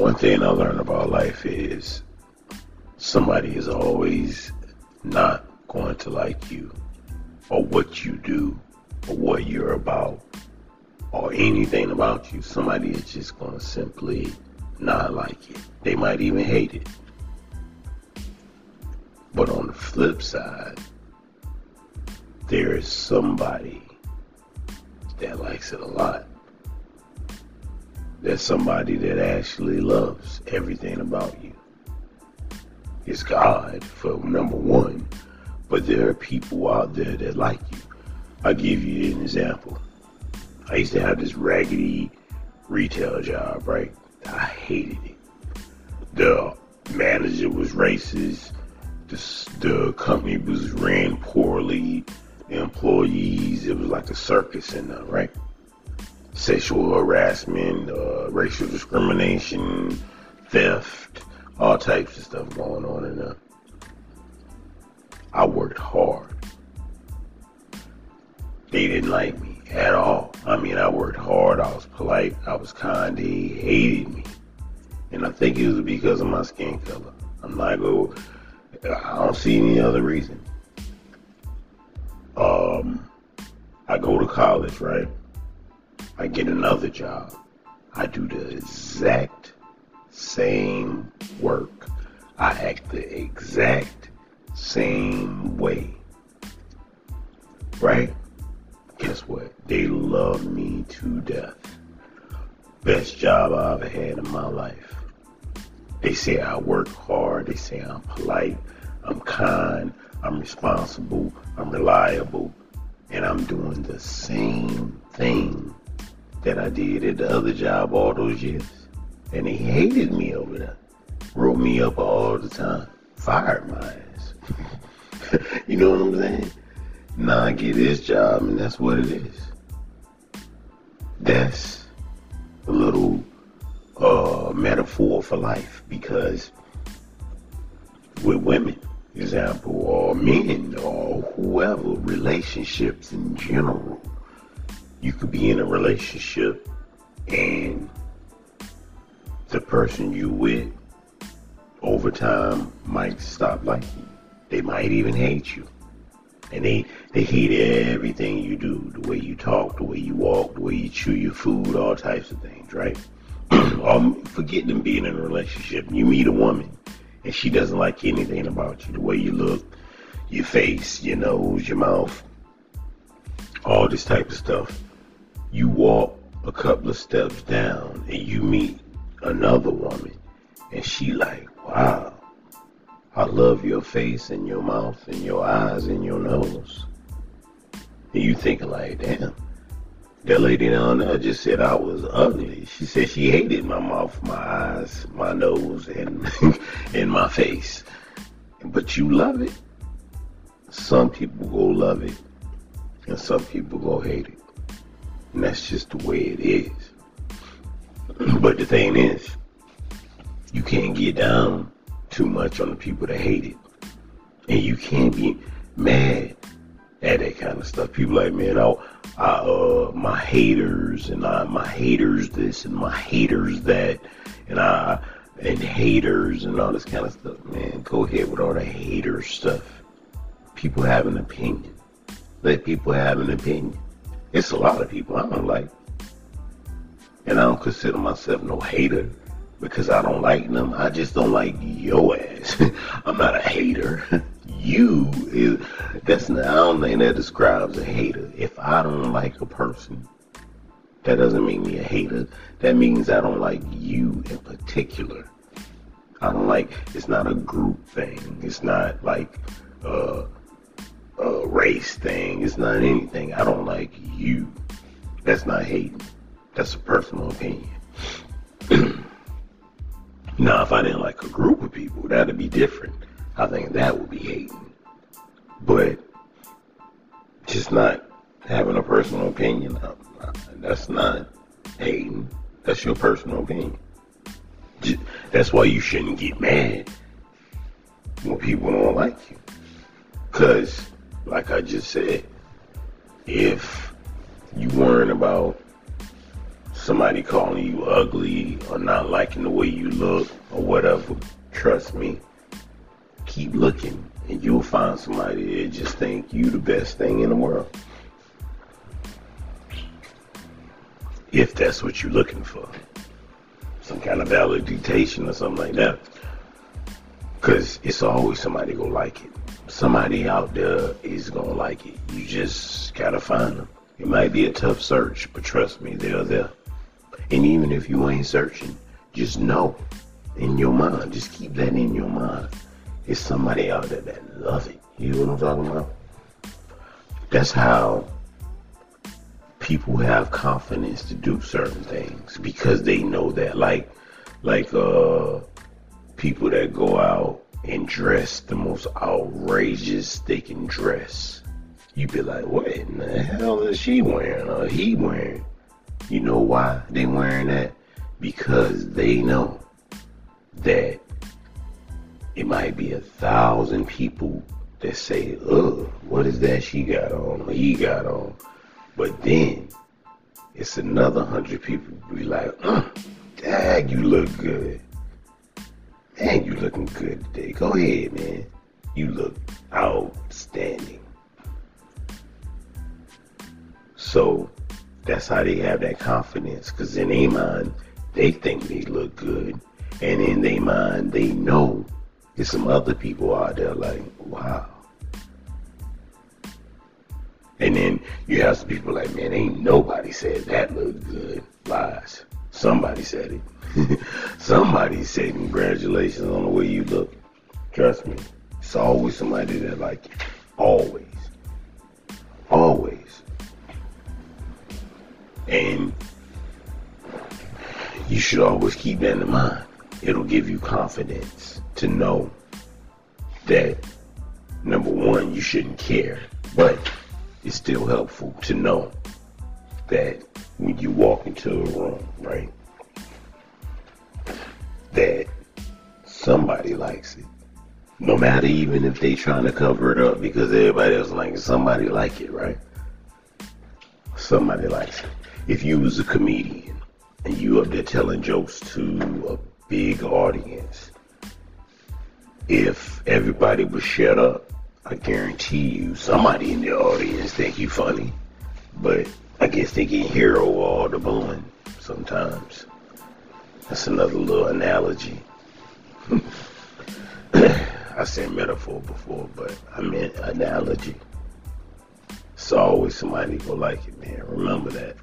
one thing I learned about life is somebody is always not going to like you or what you do or what you're about or anything about you. Somebody is just going to simply not like it. They might even hate it. But on the flip side, there is somebody that likes it a lot. There's somebody that actually loves everything about you. It's God for number one, but there are people out there that like you. I'll give you an example. I used to have this raggedy retail job, right? I hated it. The manager was racist. The, the company was ran poorly. The employees, it was like a circus in there, right? Sexual harassment, uh, racial discrimination, theft, all types of stuff going on in there. I worked hard. They didn't like me at all. I mean, I worked hard. I was polite. I was kind. They hated me. And I think it was because of my skin color. I'm not go. I don't see any other reason. Um, I go to college, right? I get another job. I do the exact same work. I act the exact same way. Right? Guess what? They love me to death. Best job I ever had in my life. They say I work hard. They say I'm polite. I'm kind. I'm responsible. I'm reliable. And I'm doing the same thing that I did at the other job all those years. And they hated me over there. Wrote me up all the time. Fired my ass. you know what I'm saying? Now I get this job and that's what it is. That's a little uh, metaphor for life because with women, example, or men, or whoever, relationships in general, you could be in a relationship and the person you with over time might stop liking you. They might even hate you. And they, they hate everything you do, the way you talk, the way you walk, the way you chew your food, all types of things, right? um, forget them being in a relationship. You meet a woman and she doesn't like anything about you, the way you look, your face, your nose, your mouth, all this type of stuff. You walk a couple of steps down and you meet another woman and she like, wow, I love your face and your mouth and your eyes and your nose. And you thinking like, damn, that lady down there just said I was ugly. She said she hated my mouth, my eyes, my nose, and and my face. But you love it. Some people go love it, and some people go hate it. And that's just the way it is. But the thing is, you can't get down too much on the people that hate it. And you can't be mad at that kind of stuff. People like, man, I, I uh, my haters and I, my haters this and my haters that, and I, and haters and all this kind of stuff. Man, go ahead with all the hater stuff. People have an opinion. Let people have an opinion. It's a lot of people I don't like. And I don't consider myself no hater because I don't like them. I just don't like your ass. I'm not a hater. you is that's not, I don't think that describes a hater. If I don't like a person, that doesn't make me a hater. That means I don't like you in particular. I don't like. It's not a group thing. It's not like a, a race thing. It's not anything. I don't like you. That's not hating. That's a personal opinion. now, if I didn't like a group of people, that'd be different. I think that would be hating. But just not having a personal opinion, that's not hating. That's your personal opinion. That's why you shouldn't get mad when people don't like you. Because, like I just said, if you worrying about somebody calling you ugly or not liking the way you look or whatever, trust me, keep looking and you'll find somebody that just think you the best thing in the world. If that's what you're looking for. Some kind of validation or something like that. Cause it's always somebody gonna like it. Somebody out there is gonna like it. You just gotta find them. It might be a tough search, but trust me, they're there. And even if you ain't searching, just know in your mind, just keep that in your mind. It's somebody out there that loves it. You know what I'm talking about? That's how people have confidence to do certain things because they know that like like uh people that go out and dress the most outrageous they can dress. You be like, what in the hell is she wearing or he wearing? You know why they wearing that? Because they know that it might be a thousand people that say, ugh, what is that she got on or he got on? But then it's another hundred people be like, uh, dang, you look good. Man, you looking good today. Go ahead, man. You look outstanding. So that's how they have that confidence. Because in their mind, they think they look good. And in their mind, they know there's some other people out there like, wow. And then you have some people like, man, ain't nobody said that looked good. Lies. Somebody said it. somebody said congratulations on the way you look. Trust me. It's always somebody that like you. Always. Always. And you should always keep that in mind. It'll give you confidence to know that number one, you shouldn't care, but it's still helpful to know that when you walk into a room, right, that somebody likes it. No matter even if they trying to cover it up because everybody else likes it, somebody like it, right? Somebody likes it if you was a comedian and you up there telling jokes to a big audience, if everybody was shut up, I guarantee you somebody in the audience think you funny. But I guess they hear over all the booing sometimes. That's another little analogy. I said metaphor before, but I meant analogy. It's always somebody who like it, man. Remember that.